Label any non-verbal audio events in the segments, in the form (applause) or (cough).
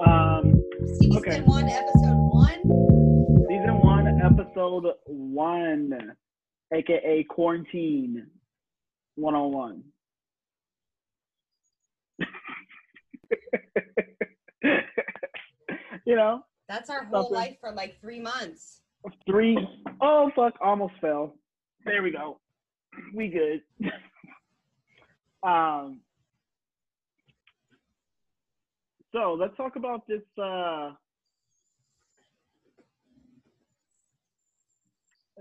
Um, Season Okay. one, episode one. season one, episode one, aka quarantine, one on one. (laughs) You know, That's our whole Something. life for like three months. Three oh fuck, almost fell. There we go. (clears throat) We good. (laughs) um. So let's talk about this. uh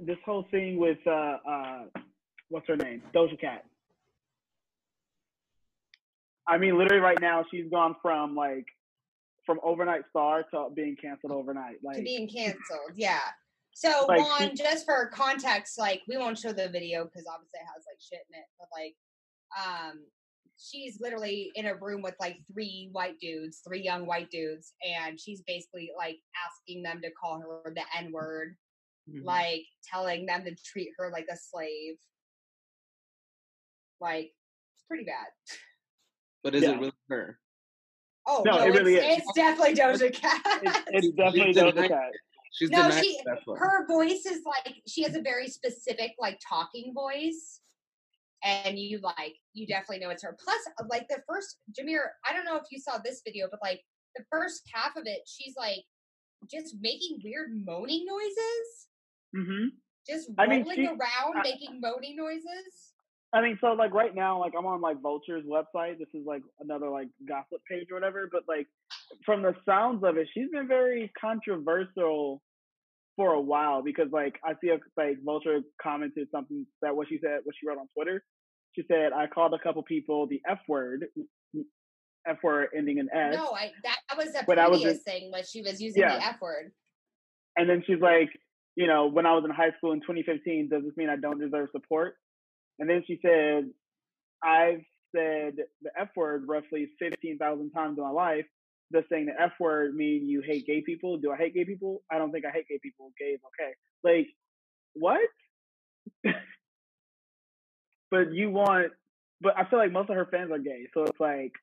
This whole thing with uh uh, what's her name, Doja Cat. I mean, literally right now, she's gone from like from overnight star to being canceled overnight. Like, to being canceled. Yeah. So Like, one, she- just for context, like we won't show the video because obviously it has like shit in it, but like, um, she's literally in a room with like three white dudes, three young white dudes, and she's basically like asking them to call her the N word, Mhm. like telling them to treat her like a slave. Like, it's pretty bad. But is Yeah. it really her? Oh No, no, it really it's, is. it's definitely Doja Cat. It's, it's definitely She's Doja denying- Cat. She's No, she- her voice is like she has a very specific like talking voice. And you like you definitely know it's her. Plus uh, like the first jameer i don't know if you saw this video but like the first half of it she's like just making weird moaning noises. Mm-hmm. just I mean, rolling she- around I- making moaning noises I mean, so like right now, like I'm on like Vulture's website. This is like another like gossip page or whatever. But like from the sounds of it, she's been very controversial for a while because like I see a, like Vulture commented something that what she said, what she wrote on Twitter. She said, "I called a couple people the F word, F word ending in S." no i that was the I was previous thing was she was using Yeah. the f word And then she's like, you know, when I was in high school in 2015, does this mean I don't deserve support? And then she said, I've said the F word roughly 15,000 times in my life. Does saying the F word mean you hate gay people? Do I hate gay people? I don't think I hate gay people. Gay is okay. Like, what? (laughs) but you want, but I feel like most of her fans are gay. So it's like,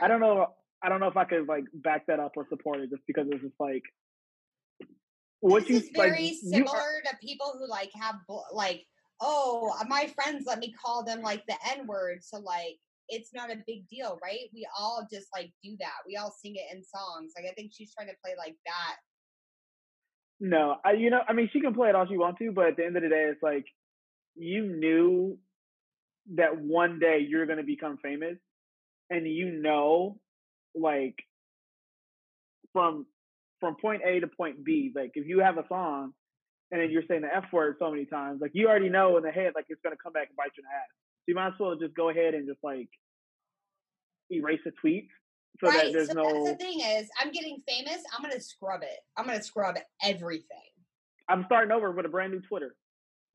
I don't know. I don't know if I could like back that up or support it just because it's just like, what this you is very like, similar are- to people who like have like oh uh, my friends let me call them like the n word so like it's not a big deal right? We all just like do that. We all sing it in songs like i think she's trying to play like that. No, I you know, I mean, she can play it all she wants to, but at the end of the day, it's like you knew that one day you're gonna become famous, and you know, like from from point A to point B, like if you have a song and then you're saying the F word so many times, like you already know in the head, like it's gonna come back and bite you in the ass. So you might as well just go ahead and just like erase the tweet so that there's so no. that's the thing is i'm getting famous i'm gonna scrub it i'm gonna scrub everything I'm starting over with a brand new Twitter.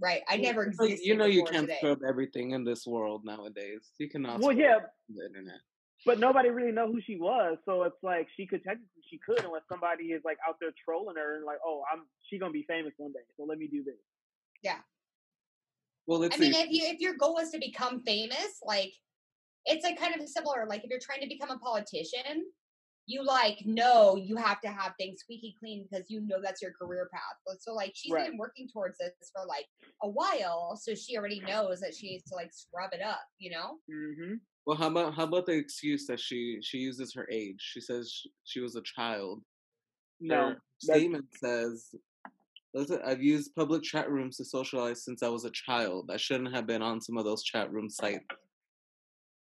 right i never You know- existed you know you can't today. scrub everything in this world nowadays. You cannot. Well, scrub yeah, the internet. But nobody really know who she was. So it's like she could technically she could unless somebody is like out there trolling her and like, oh, I'm she gonna be famous one day, so let me do this. Yeah. Well, let's I see. mean, if you if your goal is to become famous, like it's like kind of similar. Like if you're trying to become a politician, you like know you have to have things squeaky clean because you know that's your career path. But so like she's Right. been working towards this for like a while, so she already knows that she needs to like scrub it up. You know? Mm-hmm. Well, how about how about the excuse that she she uses her age? She says she, she was a child. No, Her statement says, "Listen, "I've used public chat rooms to socialize since I was a child. I shouldn't have been on some of those chat room sites."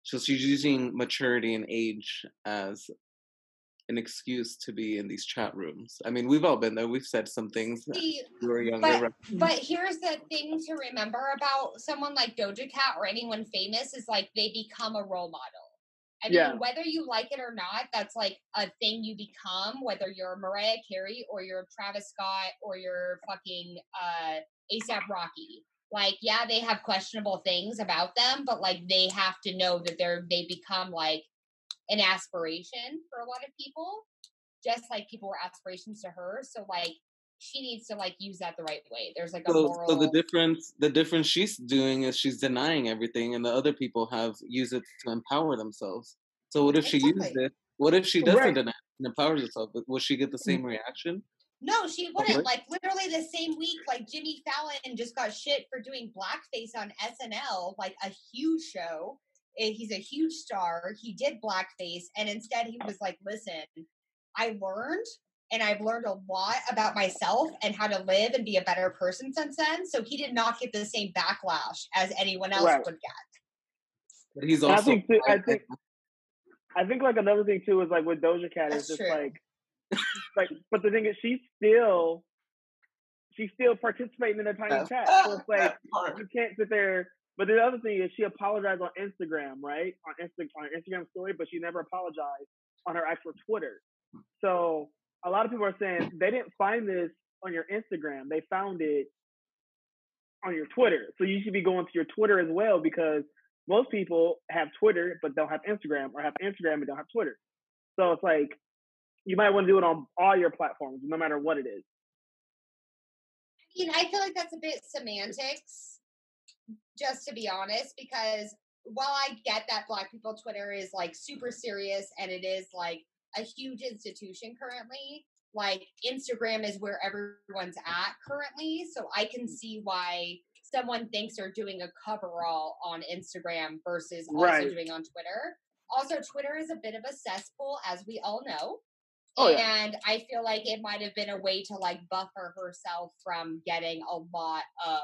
So she's using maturity and age as an excuse to be in these chat rooms. I mean, we've all been there. We've said some things See, we were younger. but but here's the thing to remember about someone like Doja Cat or anyone famous is like they become a role model. I mean, Yeah. whether you like it or not, that's like a thing you become, whether you're Mariah Carey or you're Travis Scott or you're fucking uh ASAP Rocky. Like, yeah, they have questionable things about them, but like they have to know that they're they become like an aspiration for a lot of people, just like people were aspirations to her. So like she needs to like use that the right way. There's like a So, moral. so the difference, the difference she's doing is she's denying everything, and the other people have used it to empower themselves. So what if she used it? What if she doesn't Right. deny and empowers herself? Will she get the same mm-hmm. reaction? No, she wouldn't. what? Like literally the same week, like Jimmy Fallon just got shit for doing blackface on SNL, like a huge show. Eh, He's a huge star. He did blackface, and instead he was like, "Listen, I learned, and I've learned a lot about myself and how to live and be a better person since then." So he did not get the same backlash as anyone else Right. would get. But he's And I also think too- I think- I think like another thing too is like with Doja Cat That's is just true. like like but the thing is she's still she's still participating in a Tinychat. So (laughs) it's like you can't sit there but the other thing is she apologized on Instagram, right? On Insta on Instagram story, but she never apologized on her actual Twitter. So a lot of people are saying they didn't find this on your Instagram. They found it on your Twitter. So you should be going to your Twitter as well because most people have Twitter but don't have Instagram or have Instagram and don't have Twitter. So it's like you might want to do it on all your platforms, no matter what it is. I mean, I feel like that's a bit semantics, just to be honest, because while I get that Black people Twitter is like super serious and it is like a huge institution currently, like Instagram is where everyone's at currently. So I can mm. see why someone thinks they're doing a coverall on Instagram versus also Right. doing on Twitter. Also, Twitter is a bit of a cesspool, as we all know. Oh, yeah. and I feel like it might have been a way to like buffer herself from getting a lot of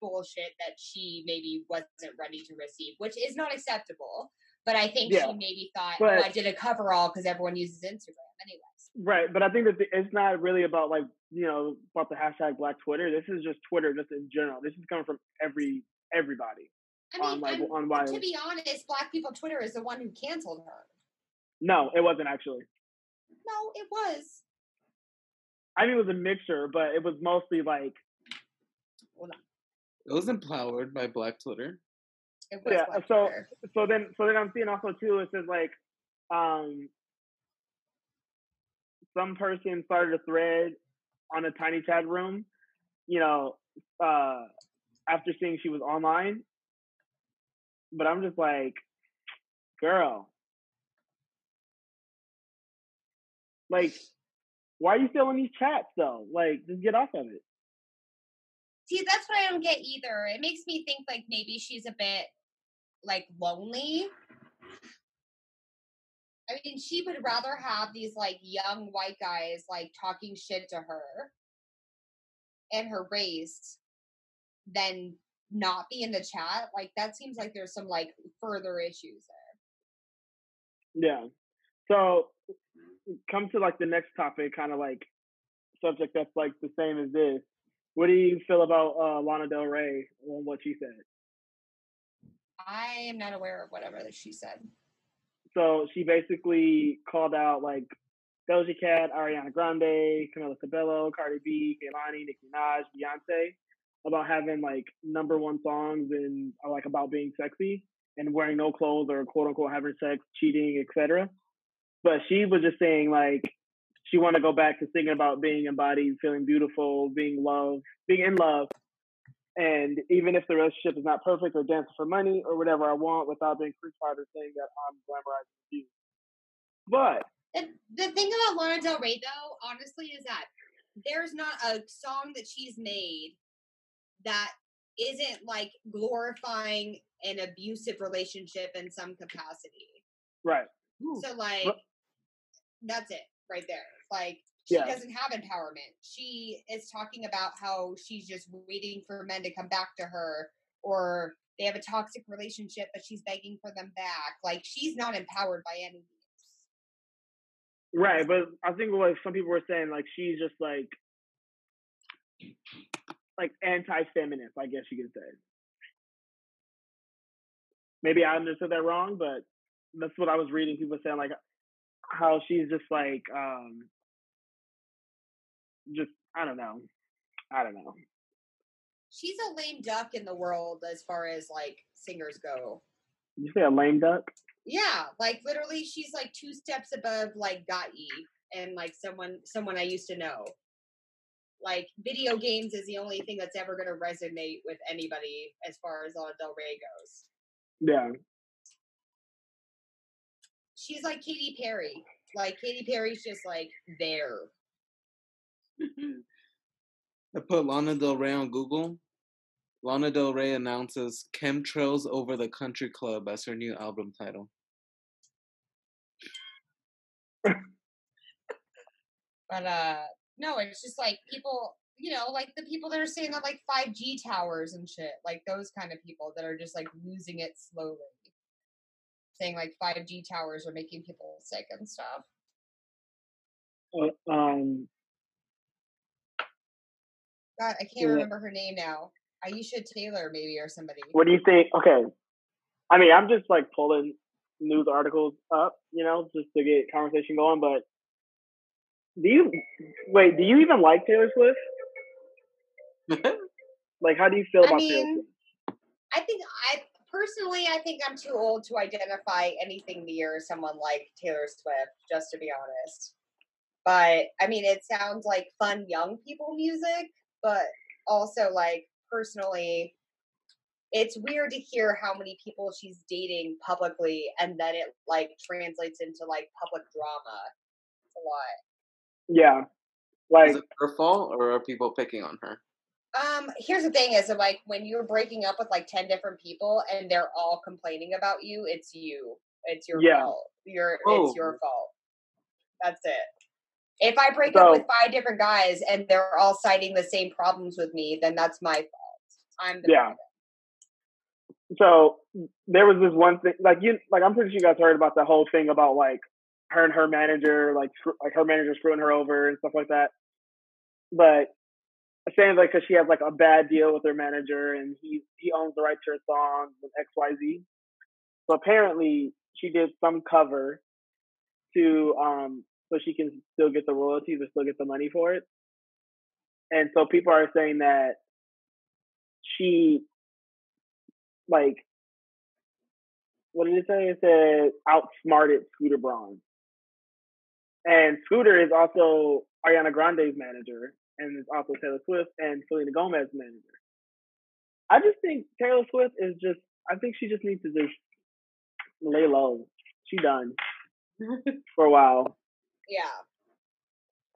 bullshit that she maybe wasn't ready to receive, which is not acceptable. But I think Yeah. she maybe thought, But- oh, I did a cover all because everyone uses Instagram anyways. Right, but I think that the, it's not really about like you know about the hashtag Black Twitter. This is just Twitter, just in general. This is coming from every everybody. I mean, On, like, on why- to be honest, Black People Twitter is the one who canceled her. No, it wasn't actually. No, it was. I mean, it was a mixture, but it was mostly like It was empowered by Black Twitter. Yeah, Black so- Twitter. so. Then so then I'm seeing also too. It says like um some person started a thread on a Tinychat room, you know, uh after seeing she was online. But I'm just like, girl, like, why are you still in these chats though? Like, just get off of it. See, that's what I don't get either. It makes me think like maybe she's a bit like lonely. I mean, she would rather have these like young white guys like talking shit to her and her race than not be in the chat. Like that seems like there's some like further issues there. Yeah. So come to like the next topic, kind of like subject that's like the same as this. What do you feel about uh, Lana Del Rey on what she said? I am not aware of whatever that she said. So she basically called out like Doja Cat, Ariana Grande, Camila Cabello, Cardi B, Kehlani, Nicki Minaj, Beyonce about having like number one songs and uh, like about being sexy and wearing no clothes or quote unquote having sex, cheating, etc. But she was just saying like she wanted to go back to singing about being embodied, feeling beautiful, being loved, being in love. And even if the relationship is not perfect or dancing for money or whatever I want without being crucified or saying that I'm glamorizing you. But The, the thing about Lana Del Rey, though, honestly, is that there's not a song that she's made that isn't like glorifying an abusive relationship in some capacity. right. So, like, that's it right there. Like, she Yeah. doesn't have empowerment. She is talking about how she's just waiting for men to come back to her, or they have a toxic relationship, but she's begging for them back. Like, she's not empowered by any means. Right, but I think what some people were saying, like she's just like like anti-feminist, I guess you could say. Maybe I understood that wrong, but that's what I was reading. People saying like how she's just like um just I don't know. I don't know. she's a lame duck in the world as far as like singers go. You say a lame duck? Yeah, like literally, she's like two steps above like Gotye and like someone someone I used to know. Like video games is the only thing that's ever going to resonate with anybody as far as Lana Del Rey goes. Yeah. She's like Katy Perry. Like Katy Perry's just like there. (laughs) I put Lana Del Rey on Google. Lana Del Rey announces Chemtrails Over the Country Club as her new album title. (laughs) But uh no, it's just like people, you know, like the people that are saying on like 5G towers and shit, like those kind of people that are just like losing it slowly. Saying like 5G towers are making people sick and stuff. Uh, um. God, I can't Yeah. remember her name now. Aisha Taylor, maybe, or somebody. What do you think? Okay. I mean, I'm just like pulling news articles up, you know, just to get conversation going. But do you wait? Do you even like Taylor Swift? (laughs) Like, how do you feel I about Taylor mean, Swift? I think I personally, I think I'm too old to identify anything near someone like Taylor Swift, just to be honest. But I mean, it sounds like fun young people music, but also like personally, it's weird to hear how many people she's dating publicly and then it like translates into like public drama. It's a lot. Yeah, like Is it her fault or are people picking on her? Um, here's the thing is like when you're breaking up with like 10 different people and they're all complaining about you, it's you. It's your Yeah. fault. Your Oh. it's your fault. That's it. If I break up with five different guys and they're all citing the same problems with me, then that's my fault. I'm the Yeah. so there was this one thing, like you, like I'm pretty sure you guys heard about the whole thing about like her and her manager, like like her manager screwing her over and stuff like that. But saying like because she has like a bad deal with her manager and he he owns the rights to her songs and X Y Z. So apparently she did some cover to um so she can still get the royalties or still get the money for it. And so people are saying that she like what did it say? It said outsmarted Scooter Braun. And Scooter is also Ariana Grande's manager and is also Taylor Swift and Selena Gomez's manager. I just think Taylor Swift is just I think she just needs to just lay low. She done (laughs) for a while. Yeah.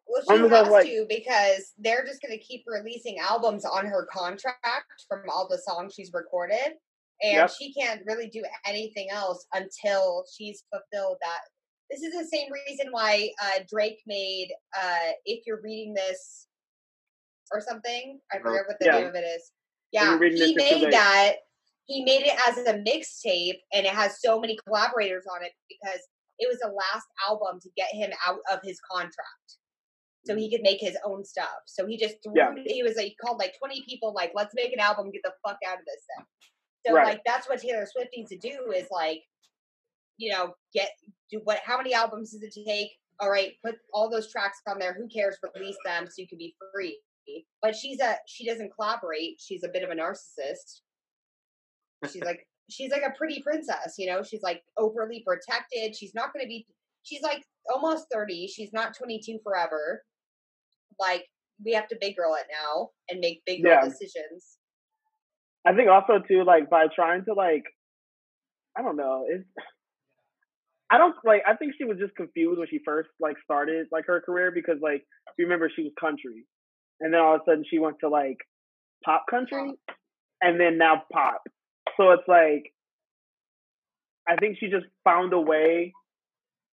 Well, she Almost has like- to because they're just going to keep releasing albums on her contract from all the songs she's recorded, and Yep. she can't really do anything else until she's fulfilled that. This is the same reason why uh, Drake made uh, "If You're Reading This" or something. I Oh, forget what the yeah. name of it is. Yeah, he This, It's Too made that. He made it as a mixtape, and it has so many collaborators on it because it was the last album to get him out of his contract. So he mm. could make his own stuff. So he just threw Yeah. he was like he called like 20 people like let's make an album get the fuck out of this thing. So Right. like that's what taylor swift needs to do is like you know get do what how many albums does it take? All right put all those tracks on there. Who cares? Release them so you can be free. But she's a she doesn't collaborate. She's a bit of a narcissist. She's like she's like a pretty princess, you know. She's like overly protected. She's not going to be. She's like almost thirty. She's not twenty two forever. Like we have to big girl it now and make big girl Yeah. decisions. I think also too, like by trying to like, I don't know, it's. I don't like. I think she was just confused when she first like started like her career because like if you remember she was country, and then all of a sudden she went to like pop country, uh-huh. and then now pop. So it's like, I think she just found a way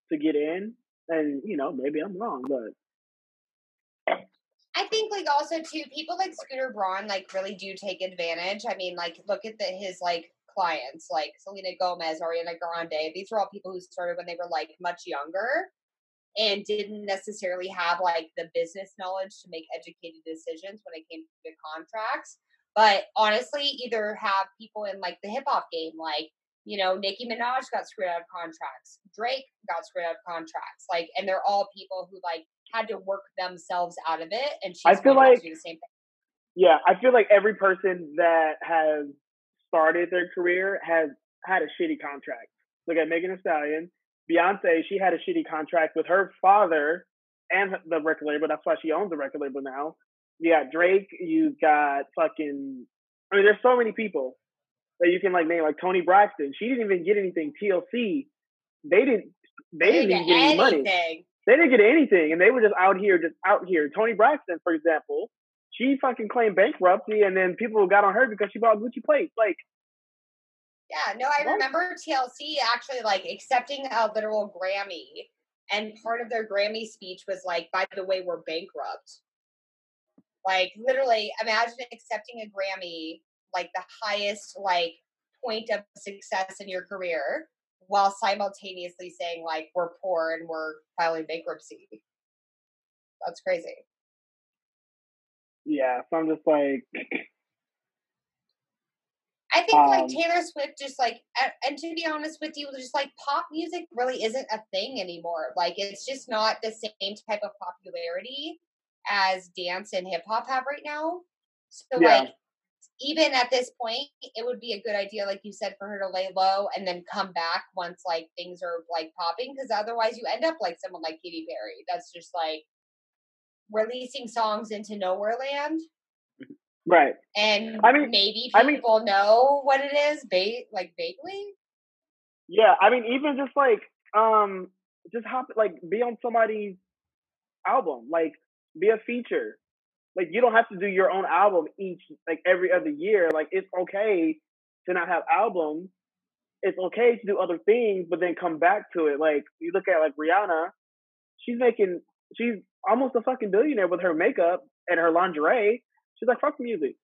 to get in, and you know maybe I'm wrong, but I think like also too people like Scooter Braun like really do take advantage. I mean, like look at the his like clients like Selena Gomez, Ariana Grande. These were all people who started when they were like much younger and didn't necessarily have like the business knowledge to make educated decisions when it came to contracts. But honestly, either have people in like the hip hop game, like you know, Nicki Minaj got screwed out of contracts, Drake got screwed out of contracts, like, and they're all people who like had to work themselves out of it, and she's I feel going like- to do the same thing. yeah, I feel like every person that has started their career has had a shitty contract. Look at Megan Thee Stallion, Beyonce. She had a shitty contract with her father and the record label. That's why she owns the record label now. You got Drake, you got fucking. I mean, there's so many people that you can like name, like Toni Braxton. She didn't even get anything. TLC, they didn't. They, didn't even get any money. They didn't get anything, and they were just out here, just out here. Toni Braxton, for example, she fucking claimed bankruptcy, and then people got on her because she bought Gucci plates. Like, Yeah, no, I remember TLC actually like accepting a literal Grammy, and part of their Grammy speech was like, "By the way, we're bankrupt." Like literally, imagine accepting a Grammy, like the highest like point of success in your career, while simultaneously saying like we're poor and we're filing bankruptcy. That's crazy. yeah. So I'm just like, I think like Um, Taylor Swift just like and to be honest with you, just like pop music really isn't a thing anymore. Like it's just not the same type of popularity as dance and hip hop have right now. So Yeah. like even at this point, it would be a good idea, like you said, for her to lay low and then come back once like things are like popping. Because otherwise, you end up like someone like Katy Perry. That's just like releasing songs into nowhere land right. and I mean- maybe I mean- people know what it is, ba- like vaguely. Yeah, I mean, even just like, um, just hop, like, be on somebody's album, like, be a feature. Like, you don't have to do your own album each, like, every other year. Like, it's okay to not have albums. It's okay to do other things, but then come back to it. Like, you look at like Rihanna, she's making, she's almost a fucking billionaire with her makeup and her lingerie. She's like, fuck music.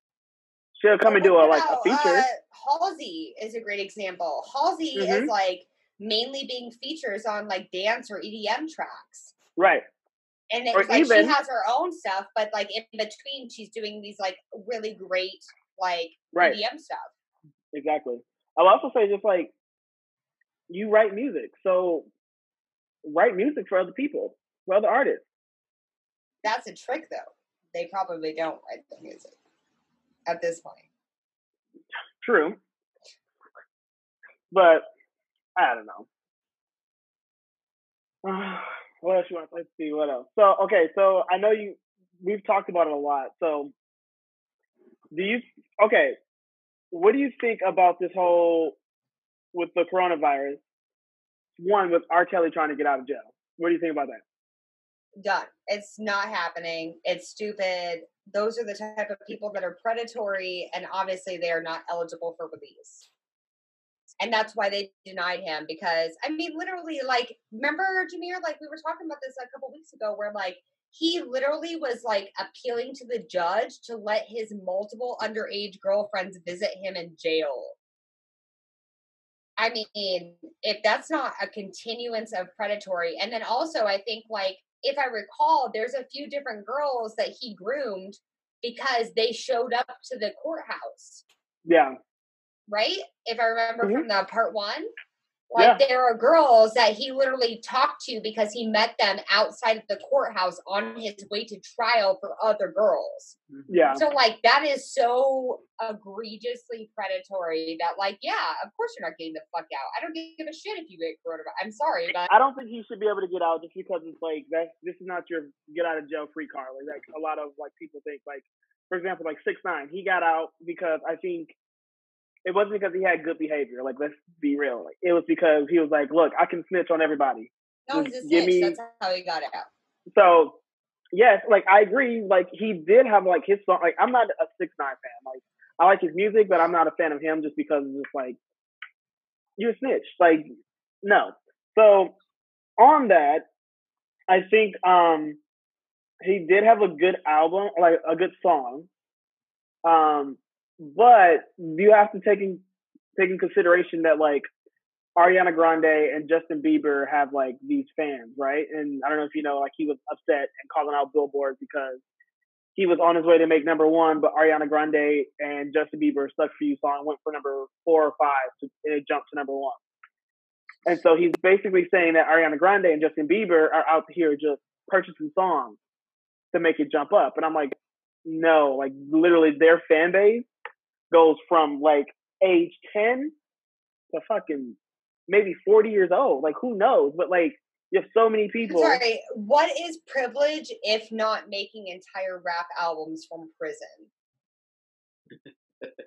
She'll come and do a like a feature. Uh, Halsey is a great example. Halsey Mhm. is like mainly being features on like dance or EDM tracks. Right. And Or like even- she has her own stuff, but like in between she's doing these like really great like Right. EDM stuff. Exactly. I'll also say just like you write music, so write music for other people, for other artists. That's a trick though. They probably don't write the music at this point. True. But I don't know. (sighs) (sighs) what else you want? Let's see what else. So okay, so I know you we've talked about it a lot. So do you okay, what do you think about this whole with the coronavirus? One with R. Kelly trying to get out of jail. What do you think about that? done. It's not happening. It's stupid. Those are the type of people that are predatory, and obviously they are not eligible for release. And that's why they denied him because I mean, literally, like, remember Jameer? Like, we were talking about this a couple weeks ago, where like he literally was like appealing to the judge to let his multiple underage girlfriends visit him in jail. I mean, if that's not a continuance of predatory, and then also I think like if I recall, there's a few different girls that he groomed because they showed up to the courthouse, Yeah. Right? If I remember Mhm. from the part one. Like there are girls that he literally talked to because he met them outside of the courthouse on his way to trial for other girls. Yeah. So like that is so egregiously predatory that like yeah, of course you're not getting the fuck out. I don't give a shit if you get coronavirus. I'm sorry, but I don't think he should be able to get out just because it's like that. This is not your get out of jail free card. Like, like a lot of like people think. Like for example, like six nine, he got out because I think it wasn't because he had good behavior. Like let's be real. Like it was because he was like, look, I can snitch on everybody. no, Just he's a snitch. me- That's how he got out. So yes, like I agree. Like he did have like his song. Like I'm not a six nine fan. Like I like his music, but I'm not a fan of him just because it's just like you're a snitch. Like no. So on that, I think um he did have a good album, like a good song. Um, but you have to take in take in consideration that like Ariana Grande and Justin Bieber have like these fans, right? And I don't know if you know, like he was upset and calling out Billboard because he was on his way to make number one, but Ariana Grande and Justin Bieber "Stuck for You" song went for number four or five, to, and it jumped to number one. And so he's basically saying that Ariana Grande and Justin Bieber are out here just purchasing songs to make it jump up. And I'm like, no, like literally their fan base goes from like age 10 to fucking maybe 40 years old. Like who knows? But like You have so many people. Sorry, what is privilege if not making entire rap albums from prison? (laughs)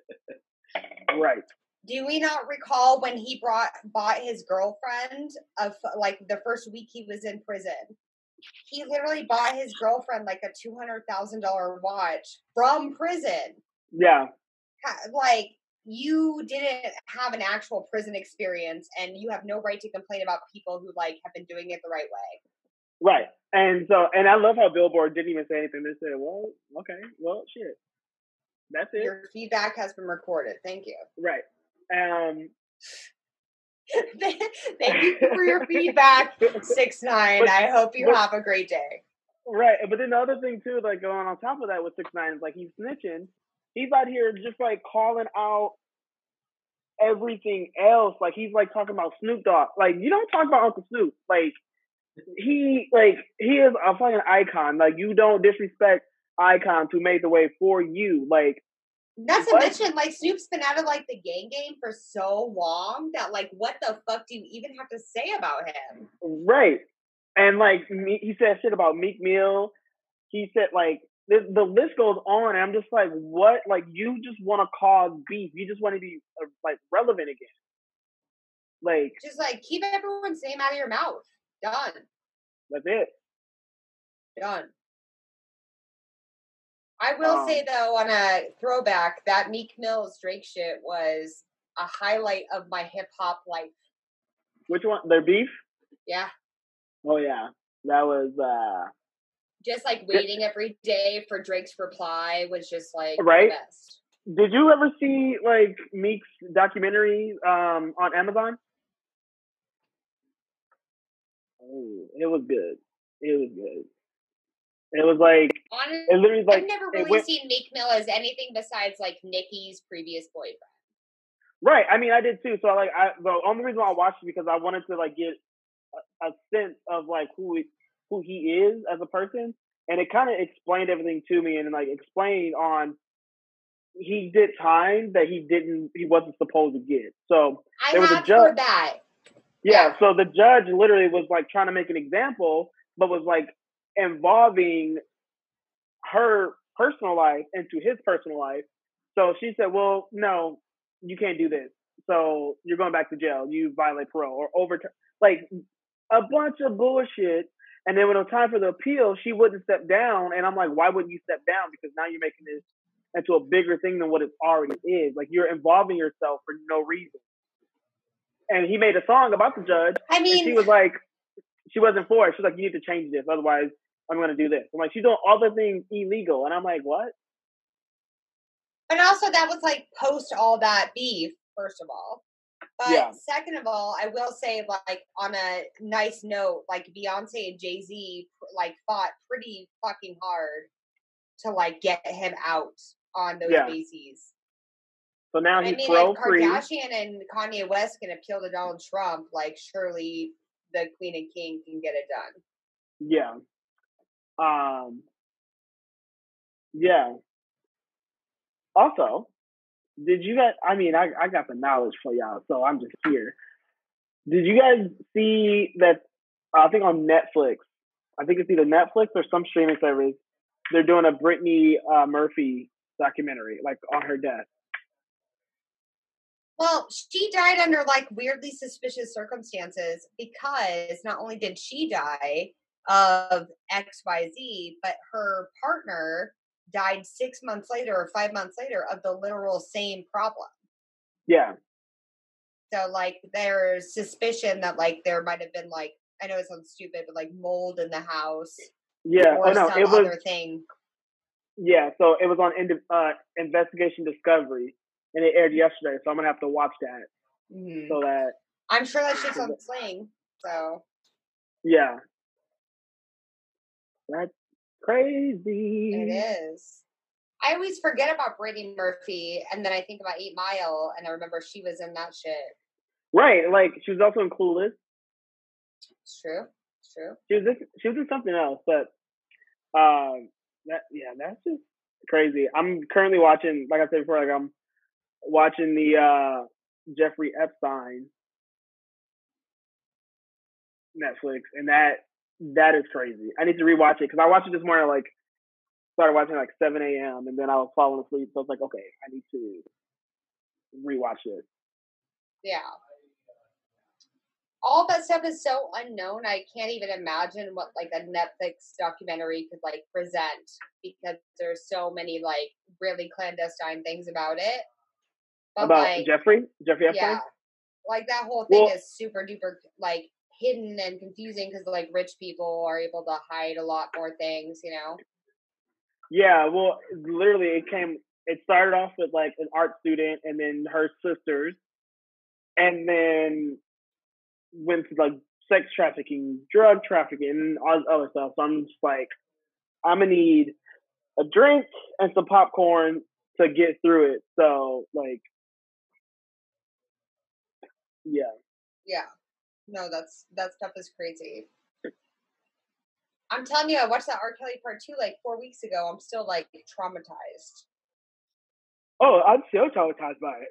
Right. Do we not recall when he brought bought his girlfriend of like the first week he was in prison? He literally bought his girlfriend like a two hundred thousand dollar watch from prison. Yeah. Like you didn't have an actual prison experience, and you have no right to complain about people who like have been doing it the right way. Right. And so, and I love how Billboard didn't even say anything. They said, "Well, okay, well, shit, that's it." Your feedback has been recorded. Thank you. Right. Um. (laughs) Thank you for your feedback, (laughs) six nine. But, I hope you but, have a great day. Right, but then the other thing too, like going on top of that with six nine is like he's snitching. He's out here just like calling out everything else. Like he's like talking about Snoop Dogg. Like you don't talk about Uncle Snoop. Like he like he is a fucking icon. Like you don't disrespect icons who made the way for you. Like not to mention, like Snoop's been out of like the gang game for so long that like, what the fuck do you even have to say about him? Right, and like he said shit about Meek Mill. He said like the, the list goes on, and I'm just like, what? Like you just want to cause beef? You just want to be uh, like relevant again? Like just like keep everyone's name out of your mouth. Done. That's it. Done. I will um, say though, on a throwback, that Meek Mill's Drake shit was a highlight of my hip hop life. Which one? Their beef? Yeah. Oh yeah, that was. uh Just like waiting every day for Drake's reply was just like right. Did you ever see like Meek's documentary um on Amazon? Oh, it was good. It was good. It was like Honestly, it literally like I've never really went, seen Meek Mill as anything besides like Nicki's previous boyfriend. Right. I mean, I did too. So like, I the only reason why I watched it because I wanted to like get a, a sense of like who he, who he is as a person, and it kind of explained everything to me, and like explained on he did time that he didn't he wasn't supposed to get. So I there was a judge that. Yeah, yeah. So the judge literally was like trying to make an example, but was like involving her personal life into his personal life. So she said, "Well, no, you can't do this. So you're going back to jail. You violate parole or over like a bunch of bullshit." And then when it was time for the appeal, she wouldn't step down. And I'm like, why wouldn't you step down? Because now you're making this into a bigger thing than what it already is. Like you're involving yourself for no reason. And he made a song about the judge. I mean, she was like, she wasn't for it. She's like, you need to change this, otherwise I'm going to do this. I'm like, she's doing all the things illegal. And I'm like, what? And also, that was like post all that beef, first of all. But yeah. second of all, I will say, like, on a nice note, like, Beyonce and Jay Z, like, fought pretty fucking hard to, like, get him out on those yeah. bases. So now he's I mean, like, free. Kardashian and Kanye West can appeal to Donald Trump. Like, surely the Queen and King can get it done. Yeah. Um, yeah. Also, did you guys? I mean, I I got the knowledge for y'all, so I'm just here. Did you guys see that? I think on Netflix. I think it's either Netflix or some streaming service. They're doing a Brittany uh, Murphy documentary, like on her death. Well, she died under like weirdly suspicious circumstances because not only did she die, of XYZ, but her partner died six months later or five months later of the literal same problem. Yeah. So like there's suspicion that like there might have been like I know it sounds stupid, but like mold in the house. Yeah. oh no, it was other thing. Yeah, so it was on uh, Investigation Discovery, and it aired yesterday. So I'm gonna have to watch that mm-hmm. so that I'm sure that shit's on the Sling. So yeah, that's crazy. It is. I always forget about Brittany Murphy, and then I think about Eight Mile, and I remember she was in that shit. Right, like she was also in Clueless. It's true. It's true. She was in, she was in something else, but um, that yeah, that's just crazy. I'm currently watching, like I said before, like I'm watching the uh Jeffrey Epstein Netflix, and that that is crazy. I need to rewatch it because I watched it this morning. Like started watching at like seven a.m. and then I was falling asleep. So I was like, okay, I need to rewatch it. Yeah. All that stuff is so unknown. I can't even imagine what like a Netflix documentary could like present because there's so many like really clandestine things about it. But about like, Jeffrey, Jeffrey Epstein. Yeah, like that whole thing well, is super duper like hidden and confusing because like rich people are able to hide a lot more things, you know. Yeah, well, literally, it came. It started off with like an art student, and then her sisters, and then went to like sex trafficking, drug trafficking, and all this other stuff. So I'm just like, I'm gonna need a drink and some popcorn to get through it. So like, yeah. Yeah. No, that's that stuff is crazy. I'm telling you, I watched that R. Kelly part two like four weeks ago. I'm still like traumatized. Oh, I'm still traumatized by it.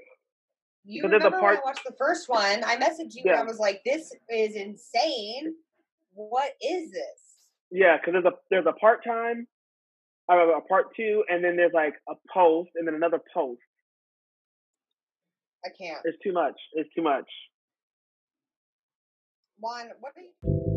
You remember part... when I watched the first one? I messaged you yeah. and I was like, "This is insane. What is this?" Yeah, because there's a there's a part time, uh, a part two, and then there's like a post, and then another post. I can't. It's too much. It's too much. Juan, what are you?